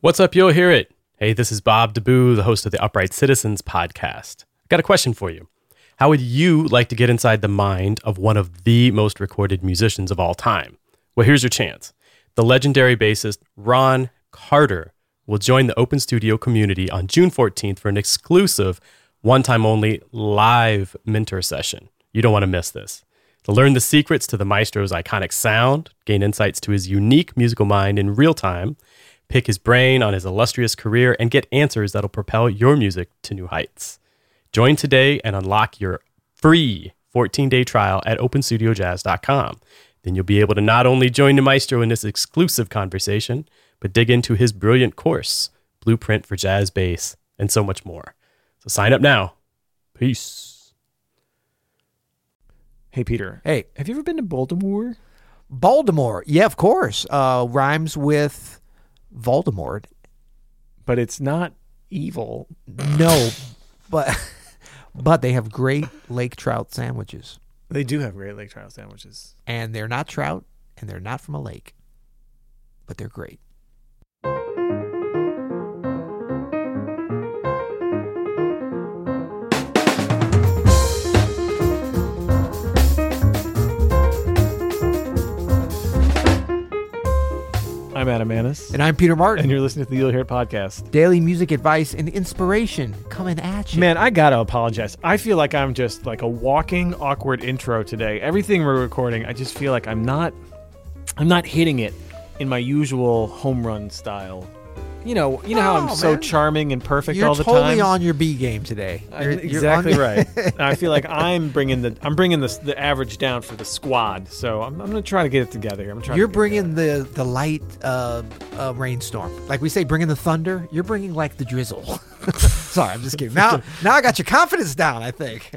What's up? You'll hear it. Hey, this is Bob DeBoo, the host of the Upright Citizens podcast. I've got a question for you. How would you like to get inside the mind of one of the most recorded musicians of all time? Well, here's your chance. The legendary bassist Ron Carter will join the Open Studio community on June 14th for an exclusive, one time only live mentor session. You don't want to miss this. To learn the secrets to the maestro's iconic sound, gain insights to his unique musical mind in real time, pick his brain on his illustrious career, and get answers that'll propel your music to new heights. Join today and unlock your free 14 day trial at openstudiojazz.com. Then you'll be able to not only join the maestro in this exclusive conversation, but dig into his brilliant course, Blueprint for Jazz Bass, and so much more. So sign up now. Peace. Hey, Peter. Hey, Have you ever been to Baltimore? Baltimore. Yeah, of course. Uh, rhymes with Voldemort. But it's not evil. No, but but they have great lake trout sandwiches, They do have great lake trout sandwiches. and they're not trout, and they're not from a lake, but they're great. I'm Adam Maness. And I'm Peter Martin. And you're listening to the You'll Hear It podcast. Daily music advice and inspiration coming at you. Man, I gotta apologize. I feel like I'm just like a walking awkward intro today. Everything we're recording, I just feel like I'm not I'm not hitting it in my usual home run style. You know, you know how I'm so man. charming and perfect you're all the totally time. on your B game today. I- You're- you're exactly on- right. And I feel like I'm bringing the I'm bringing the the average down for the squad. So I'm, I'm gonna try to get it together. here. I'm trying. You're to get bringing the the light uh, uh, rainstorm, like we say, bringing the thunder. You're bringing like the drizzle. Sorry, I'm just kidding. Now, now I got your confidence down. I think.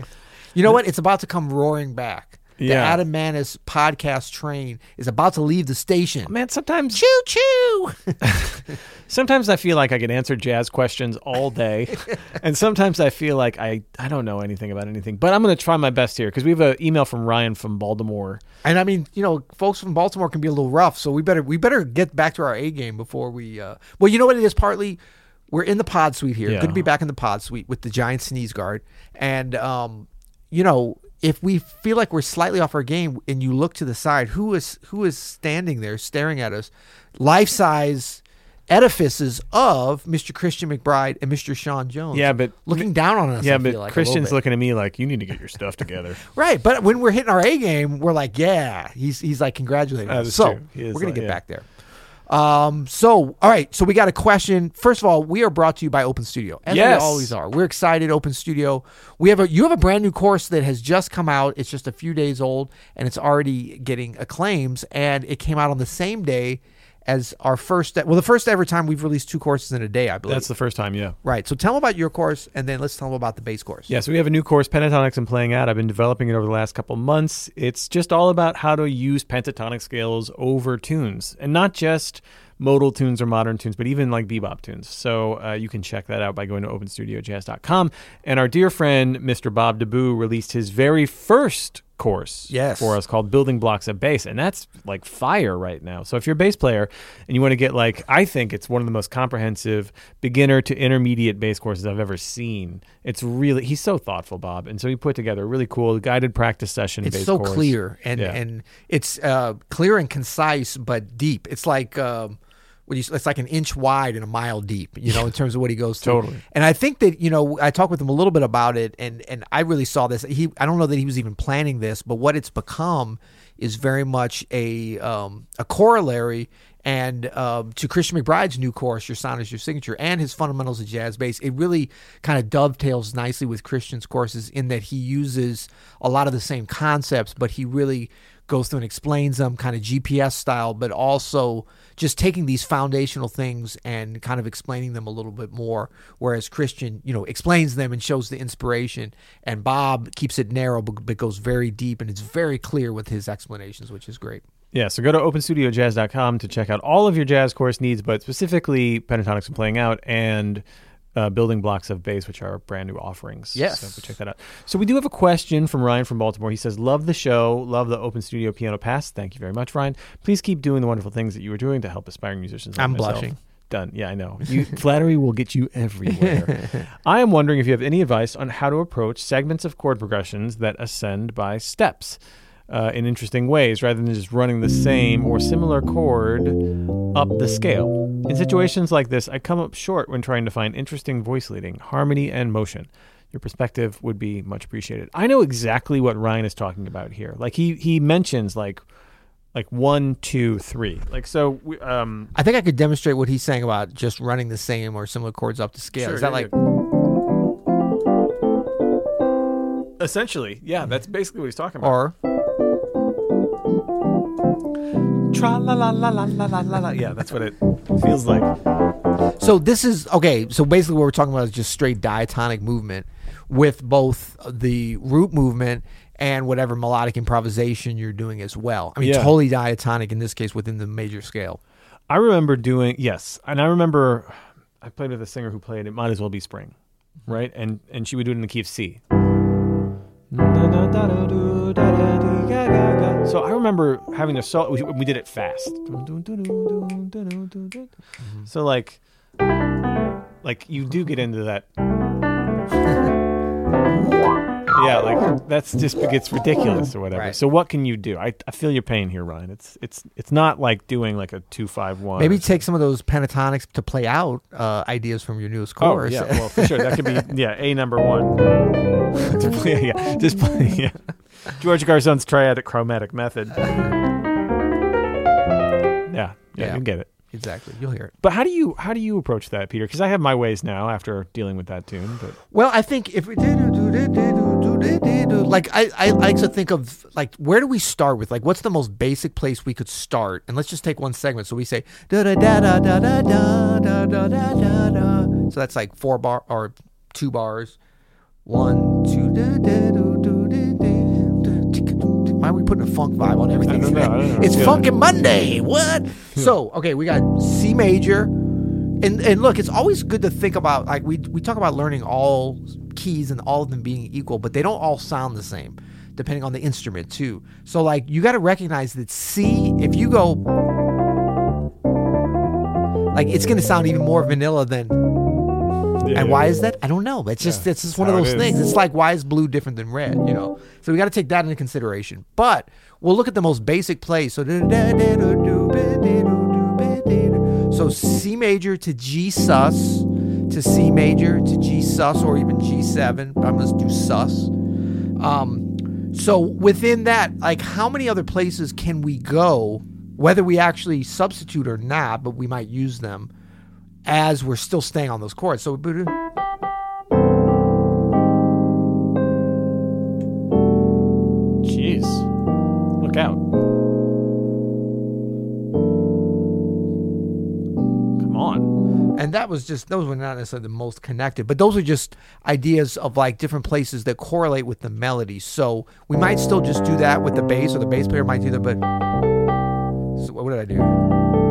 You know what? It's about to come roaring back. The Yeah. Adam Maness podcast train is about to leave the station. Man, sometimes Choo choo! sometimes I feel like I can answer jazz questions all day, and sometimes I feel like I I don't know anything about anything. But I'm gonna try my best here because we have an email from Ryan from Baltimore. and I mean, you know, folks from Baltimore can be a little rough, so we better we better get back to our A game before we. Uh, well, you know what it is. Partly, we're in the pod suite here. Yeah. Good to be back in the pod suite with the giant sneeze guard, and um, you know, if we feel like we're slightly off our game, and you look to the side, who is who is standing there staring at us, life size edifices of Mr. Christian McBride and Mr. Sean Jones. Yeah, but looking down on us. yeah, I but like, Christian's looking at me like you need to get your stuff together. Right, but when we're hitting our A game, we're like, yeah, he's he's like congratulating us. So. We're gonna like- get yeah. back there. Um, so all right, so we got a question. First of all, we are brought to you by Open Studio, as Yes. we always are. We're excited. Open Studio. We have a you have a brand new course that has just come out. It's just a few days old, and it's already getting acclaims. And it came out on the same day as our first. Well, the first ever time we've released two courses in a day, I believe. That's the first time, yeah. right. So tell them about your course, and then let's tell them about the bass course. Yeah, so we have a new course, Pentatonics and Playing Out. I've been developing it over the last couple months. It's just all about how to use pentatonic scales over tunes, and not just modal tunes or modern tunes, but even like bebop tunes. So uh, you can check that out by going to openstudiojazz.com. And our dear friend, Mr. Bob DeBoo, released his very first course Yes. for us called Building Blocks of Bass. And that's like fire right now. So if you're a bass player and you want to get like, I think it's one of the most comprehensive beginner to intermediate bass courses I've ever seen. It's really, he's so thoughtful, Bob. And so he put together a really cool guided practice session. it's bass so course. clear and Yeah. and it's uh, clear and concise but deep it's like um, do you, it's like an inch wide and a mile deep you know in terms of what he goes through. Totally. and i think that you know i talked with him a little bit about it and and i really saw this he i don't know that he was even planning this but what it's become is very much a um, a corollary and um, to Christian McBride's new course, Your Sound is Your Signature, and his Fundamentals of Jazz Bass, it really kind of dovetails nicely with Christian's courses in that he uses a lot of the same concepts, but he really goes through and explains them kind of GPS style, but also just taking these foundational things and kind of explaining them a little bit more. Whereas Christian, you know, explains them and shows the inspiration, and Bob keeps it narrow but, but goes very deep and it's very clear with his explanations, which is great. Yeah, so go to openstudiojazz.com to check out all of your jazz course needs, but specifically pentatonics and playing out and uh, building blocks of bass, which are brand new offerings. Yes. So check that out. So we do have a question from Ryan from Baltimore. He says, Love the show, love the Open Studio Piano Pass. Thank you very much, Ryan. Please keep doing the wonderful things that you are doing to help aspiring musicians. like I'm myself blushing. Done. Yeah, I know. You, flattery will get you everywhere. I am wondering if you have any advice on how to approach segments of chord progressions that ascend by steps uh, in interesting ways rather than just running the same or similar chord up the scale. In mm. situations like this, I come up short when trying to find interesting voice leading, harmony, and motion. Your perspective would be much appreciated. I know exactly what Ryan is talking about here. Like he he mentions like like one, two, three. Like so. We, um, I think I could demonstrate what he's saying about just running the same or similar chords up the scale. Sure, Is that yeah, like? Yeah. Essentially, yeah. That's basically what he's talking about. Or. Tra la la la la la la la. Yeah, that's what it feels like. So this is okay. So basically, what we're talking about is just straight diatonic movement with both the root movement and whatever melodic improvisation you're doing as well. I mean, Yeah. totally diatonic in this case within the major scale. I remember doing yes, and I remember I played with a singer who played it. Might as well be spring, right? And and she would do it in the key of C. Mm-hmm. So I remember having a solo. We, we did it fast. So like, like you do get into that. Yeah, like that's just gets ridiculous or whatever. Right. So what can you do? I, I feel your pain here, Ryan. It's it's it's not like doing like a two five one. Maybe take some of those pentatonics to play out uh, ideas from your newest course. Oh yeah, well for sure that could be yeah a number one. yeah, just play yeah. George Garzone's triadic chromatic method. Yeah, yeah, Yeah. you get it. exactly. You'll hear it. But how do you how do you approach that, Peter? Because I have my ways now after dealing with that tune. But Well, I think if we like I, I like to think of like where do we start with like what's the most basic place we could start and let's just take one segment so we say da da da da da da da da da da da da so that's like four bar or two bars one two da da putting a funk vibe on everything I don't know. I don't know. it's Yeah. funkin' Monday what hmm. so okay we got C major and and look, it's always good to think about like we we talk about learning all keys and all of them being equal, but they don't all sound the same depending on the instrument too. So like you got to recognize that C, if you go like it's going to sound even more vanilla than and why is that? I don't know. It's just it's just one of how it those things. It's like why is blue different than red? You know. So we got to take that into consideration. But we'll look at the most basic plays. So so C major to G sus to C major to G sus or even G seven. I'm gonna do sus. Um, so within that, like how many other places can we go? Whether we actually substitute or not, but we might use them as we're still staying on those chords. So Jeez, look out! Come on. and that was just those were not necessarily the most connected, but those are just ideas of like different places that correlate with the melody. So we might still just do that with the bass, or the bass player might do that. But so what did I do?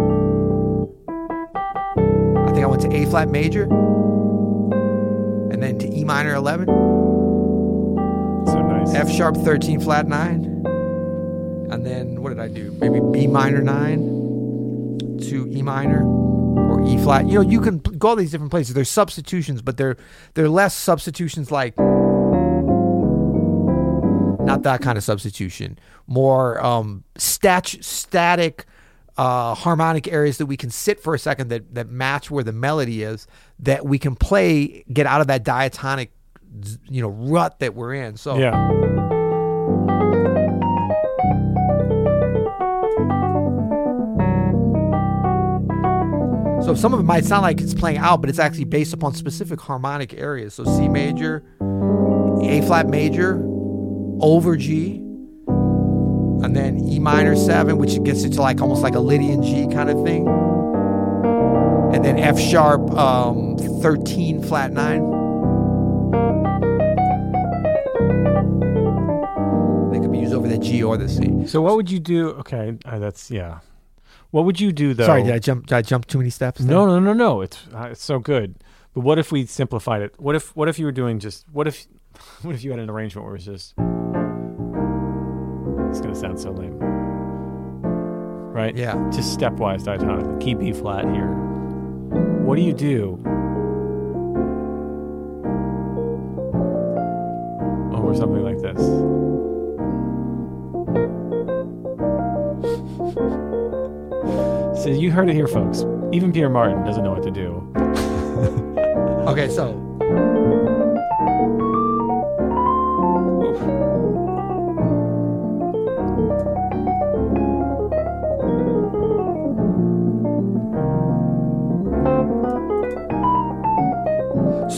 I think I went to A flat major, and then to E minor eleven, So nice. F sharp thirteen flat nine, and then what did I do? Maybe B minor nine to E minor or E flat. You know, you can go all these different places. There's substitutions, but they're they're less substitutions like not that kind of substitution. More um, stat- static uh, harmonic areas that we can sit for a second that that match where the melody is. That we can play, get out of that diatonic, you know, rut that we're in. So Yeah. So some of it might sound like it's playing out, but it's actually based upon specific harmonic areas. So C major, A flat major, over G, and then E minor seven, which gets it to like almost like a Lydian G kind of thing. And then F sharp um, 13 flat nine. They could be used over the G or the C. So what would you do? Okay, uh, that's yeah. What would you do though? Sorry, did I jump? Did I jump too many steps? there? No, no, no, no. It's uh, it's so good. But what if we simplified it? What if what if you were doing just what if what if you had an arrangement where it's just it's gonna sound so lame, right? Yeah. Just stepwise diatonic. Key B flat here, what do you do? Oh, Over something like this. So you heard it here, folks. Even Pierre Martin doesn't know what to do. Okay, so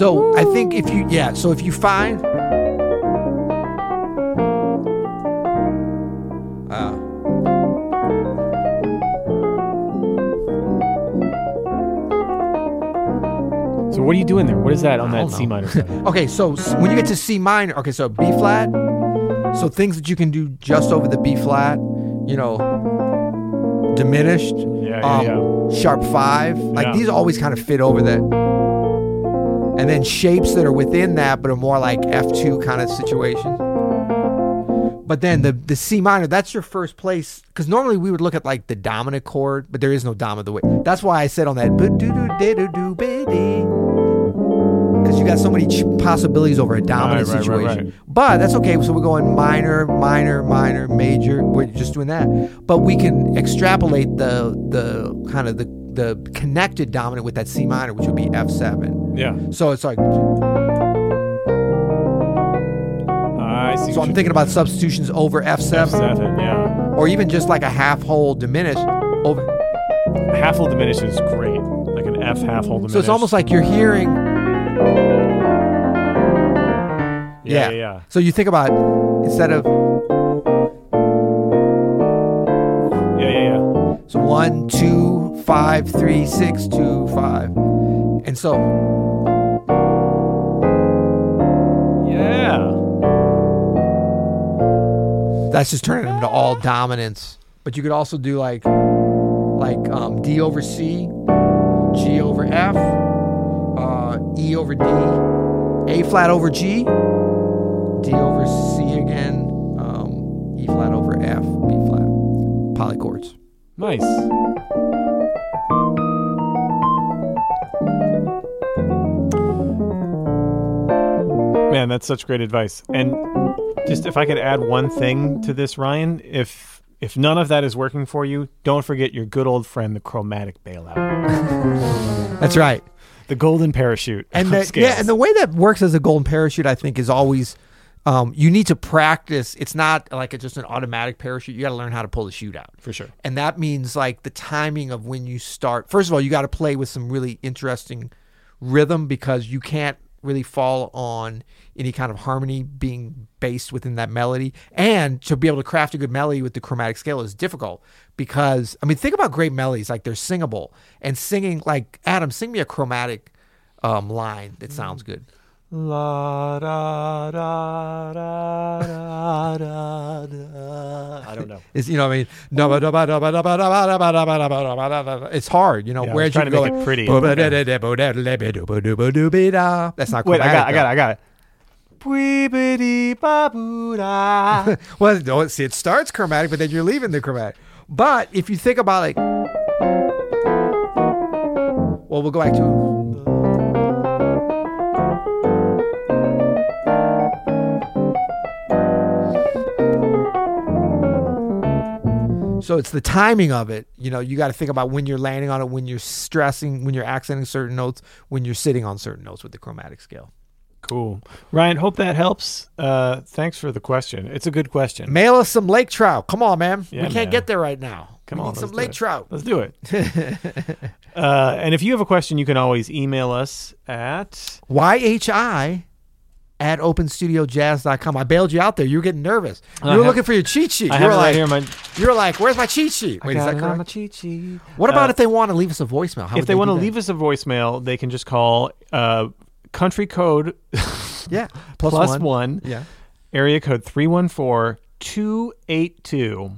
So I think if you yeah, so if you find uh, So what are you doing there? What is that on that C minor seven? Okay, so s- when you get to C minor, okay, so B flat. So things that you can do just over the B flat, you know, diminished, Yeah, um, yeah, sharp five, like Yeah. these always kind of fit over that. And then shapes that are within that, but are more like F two kind of situation. But then the the C minor, that's your first place, because normally we would look at like the dominant chord, but there is no dominant the way. That's why I said on that, because you got so many ch- possibilities over a dominant right, right, situation. right. But that's okay. So we're going minor, minor, minor, major. We're just doing that. But we can extrapolate the the kind of the the connected dominant with that C minor, which would be F seven. yeah. So it's like I see. so I'm thinking about substitutions over F7. F seven, seven. Yeah. or even just like a half whole diminished over. Half whole diminished is great. Like an F half whole diminished. So it's almost like you're hearing. yeah, yeah, yeah. So you think about instead of Yeah, yeah, yeah. so one, two, five, three, six, two, five, and so Yeah. that's just turning them to all dominants. But you could also do like like um, D over C, G over F, uh, E over D, A flat over G, D over C again, um, E flat over F, B flat, polychords. Nice. Man, that's such great advice. And just if I could add one thing to this, Ryan, if if none of that is working for you, don't forget your good old friend, the chromatic bailout, That's right. the golden parachute. and the, yeah, and the way that works as a golden parachute, I think, is always um, you need to practice. It's not like it's just an automatic parachute. You got to learn how to pull the chute out, for sure. and that means like the timing of when you start. First of all, you got to play with some really interesting rhythm because you can't really fall on any kind of harmony being based within that melody and to be able to craft a good melody with the chromatic scale is difficult because i mean think about great melodies like they're singable and singing like adam sing me a chromatic um, line that sounds good La da da da da da da. I don't know. it's you know what i mean it's hard you know Yeah, whereas you trying to go make it like, pretty. that's not Wait, I got, I got, I got it. Well, see, it starts chromatic, but then you're leaving the chromatic. But if you think about like, well, we'll go back to. So it's the timing of it. You know, you got to think about when you're landing on it, when you're stressing, when you're accenting certain notes, when you're sitting on certain notes with the chromatic scale. Cool. Ryan, hope that helps. Uh, thanks for the question. It's a good question. Mail us some lake trout. Come on, man. Yeah, we can't man. get there right now. Come we on, some lake it. trout. Let's do it. uh, and if you have a question, you can always email us at. YHI at openstudiojazz.com. I bailed you out there. You were getting nervous. You were have- looking for your cheat sheet. I You were like, right My, you were like, where's my cheat sheet? Wait, is that correct? cheat sheet. What about Uh, if they want to leave us a voicemail? How if would they want to leave us a voicemail, they can just call uh, country code yeah, plus plus one, one. Yeah. area code 314 282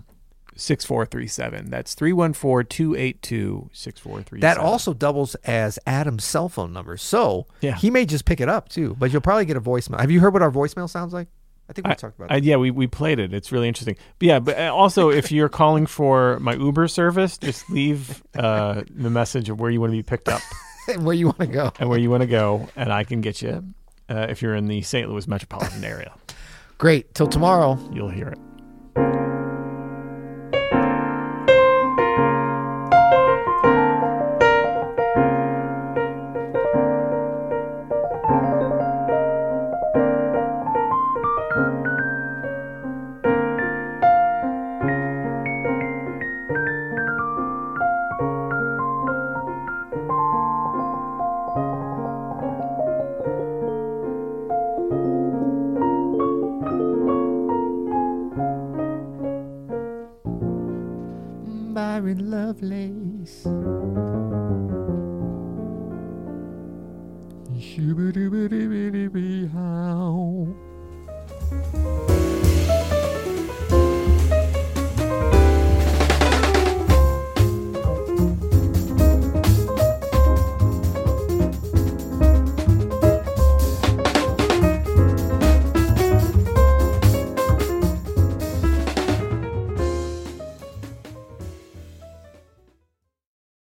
6437. That's 314 282 6437. That also doubles as Adam's cell phone number. So Yeah. he may just pick it up too, but you'll probably get a voicemail. Have you heard what our voicemail sounds like? I think we I- talked about I, it. yeah, we, we played it. It's really interesting. But yeah, but uh, also if you're calling for my Uber service, just leave uh, the message of where you want to be picked up. and where you want to go. and where you want to go, and I can get you uh, if you're in the St. Louis metropolitan area. Great. Till tomorrow. You'll hear it. Shoo-ba-doo-ba-doo-ba-doo-ba-how.